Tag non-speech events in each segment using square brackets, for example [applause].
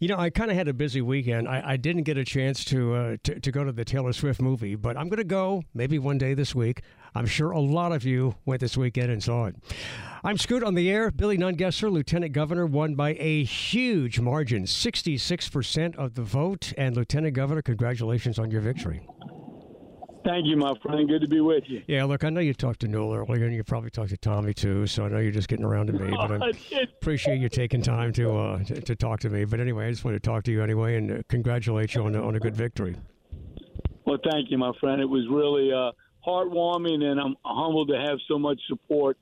You know, I kind of had a busy weekend. I, I didn't get a chance to, uh, to to go to the Taylor Swift movie, but I'm going to go maybe one day this week. I'm sure a lot of you went this weekend and saw it. I'm Scoot on the air. Billy Nungesser, Lieutenant Governor, won by a huge margin, 66% of the vote. And Lieutenant Governor, congratulations on your victory. Thank you, my friend. Good to be with you. Yeah, look, I know you talked to Newell earlier, and you probably talked to Tommy too. So I know you're just getting around to me, [laughs] but I appreciate you taking time to, uh, to to talk to me. But anyway, I just want to talk to you anyway, and uh, congratulate you on a, on a good victory. Well, thank you, my friend. It was really uh, heartwarming, and I'm humbled to have so much support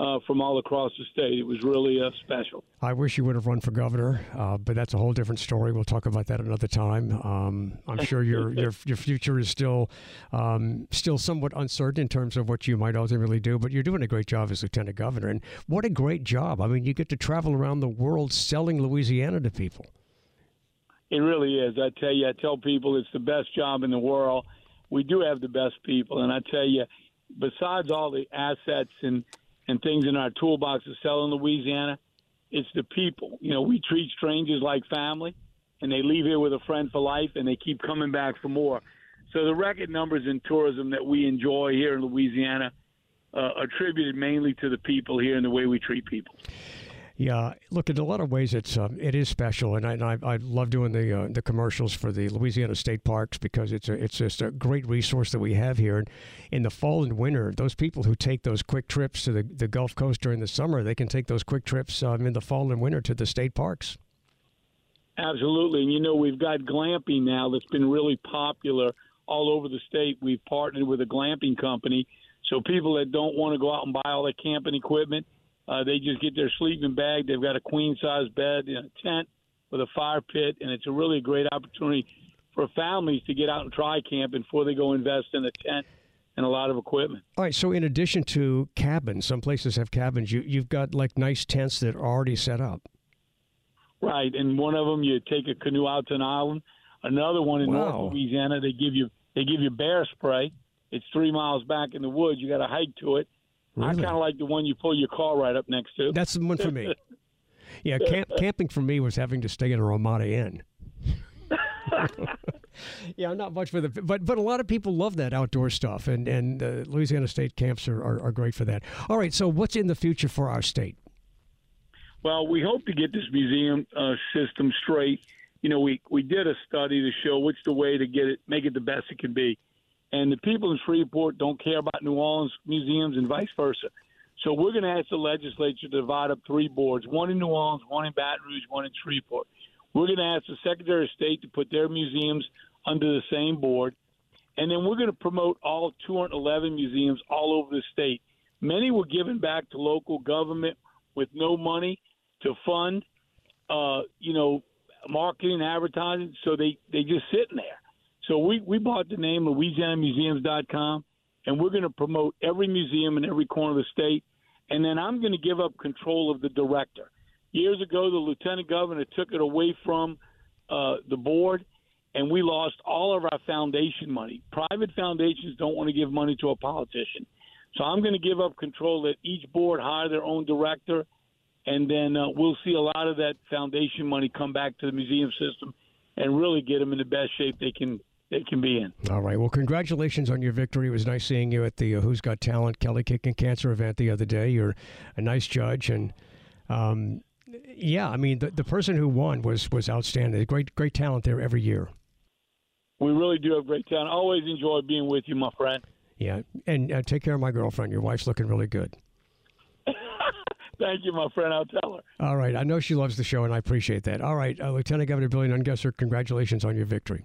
uh, from all across the state. It was really uh, special. I wish you would have run for governor, uh, but that's a whole different story. We'll talk about that another time. Um, I'm [laughs] sure your your your future is still um, still somewhat uncertain in terms of what you might ultimately do, but you're doing a great job as lieutenant governor, and what a great job! I mean, you get to travel around the world selling Louisiana to people. It really is. I tell you, I tell people it's the best job in the world. We do have the best people, and I tell you, besides all the assets and and things in our toolbox to sell in Louisiana, it's the people. You know, we treat strangers like family, and they leave here with a friend for life, and they keep coming back for more. So the record numbers in tourism that we enjoy here in Louisiana uh, attributed mainly to the people here and the way we treat people. Yeah, look, in a lot of ways, it's um, it is special, and I, and I, I love doing the uh, the commercials for the Louisiana State Parks because it's a it's just a great resource that we have here. And in the fall and winter, those people who take those quick trips to the, the Gulf Coast during the summer, they can take those quick trips um, in the fall and winter to the state parks. Absolutely, and you know we've got glamping now that's been really popular all over the state. We've partnered with a glamping company, so people that don't want to go out and buy all their camping equipment uh, they just get their sleeping bag. They've got a queen size bed in a tent with a fire pit, and it's a really great opportunity for families to get out and try camping before they go invest in a tent and a lot of equipment. All right. So in addition to cabins, some places have cabins. You you've got like nice tents that are already set up. Right, and one of them you take a canoe out to an island. Another one in Wow. North Louisiana, they give you they give you bear spray. It's three miles back in the woods. You got to hike to it. I kind of like the one you pull your car right up next to. That's the one for me. [laughs] Yeah, camp, camping for me was having to stay in a Ramada Inn. [laughs] yeah, I'm not much for the, but but a lot of people love that outdoor stuff, and and uh, Louisiana state camps are, are, are great for that. All right, so what's in the future for our state? Well, we hope to get this museum uh, system straight. You know, we we did a study to show what's the way to get it, make it the best it can be. And the people in Shreveport don't care about New Orleans museums and vice versa. So we're going to ask the legislature to divide up three boards: one in New Orleans, one in Baton Rouge, one in Shreveport. We're going to ask the Secretary of State to put their museums under the same board, and then we're going to promote all 211 museums all over the state. Many were given back to local government with no money to fund, uh, you know, marketing, advertising. So they they just sitting there. So we we bought the name LouisianaMuseums.com, and we're going to promote every museum in every corner of the state. And then I'm going to give up control of the director. Years ago, the lieutenant governor took it away from uh, the board, and we lost all of our foundation money. Private foundations don't want to give money to a politician. So I'm going to give up control. Let each board hire their own director, and then uh, we'll see a lot of that foundation money come back to the museum system, and really get them in the best shape they can they can be in. All right. Well, congratulations on your victory. It was nice seeing you at the uh, Who's Got Talent Kelly Kicking Cancer event the other day. You're a nice judge, and um, yeah, I mean the the person who won was was outstanding. Great great talent there every year. We really do have great talent. Always enjoy being with you, my friend. Yeah, and uh, take care of my girlfriend. Your wife's looking really good. [laughs] Thank you, my friend. I'll tell her. All right, I know she loves the show, and I appreciate that. All right, uh, Lieutenant Governor Billy Nungesser, congratulations on your victory.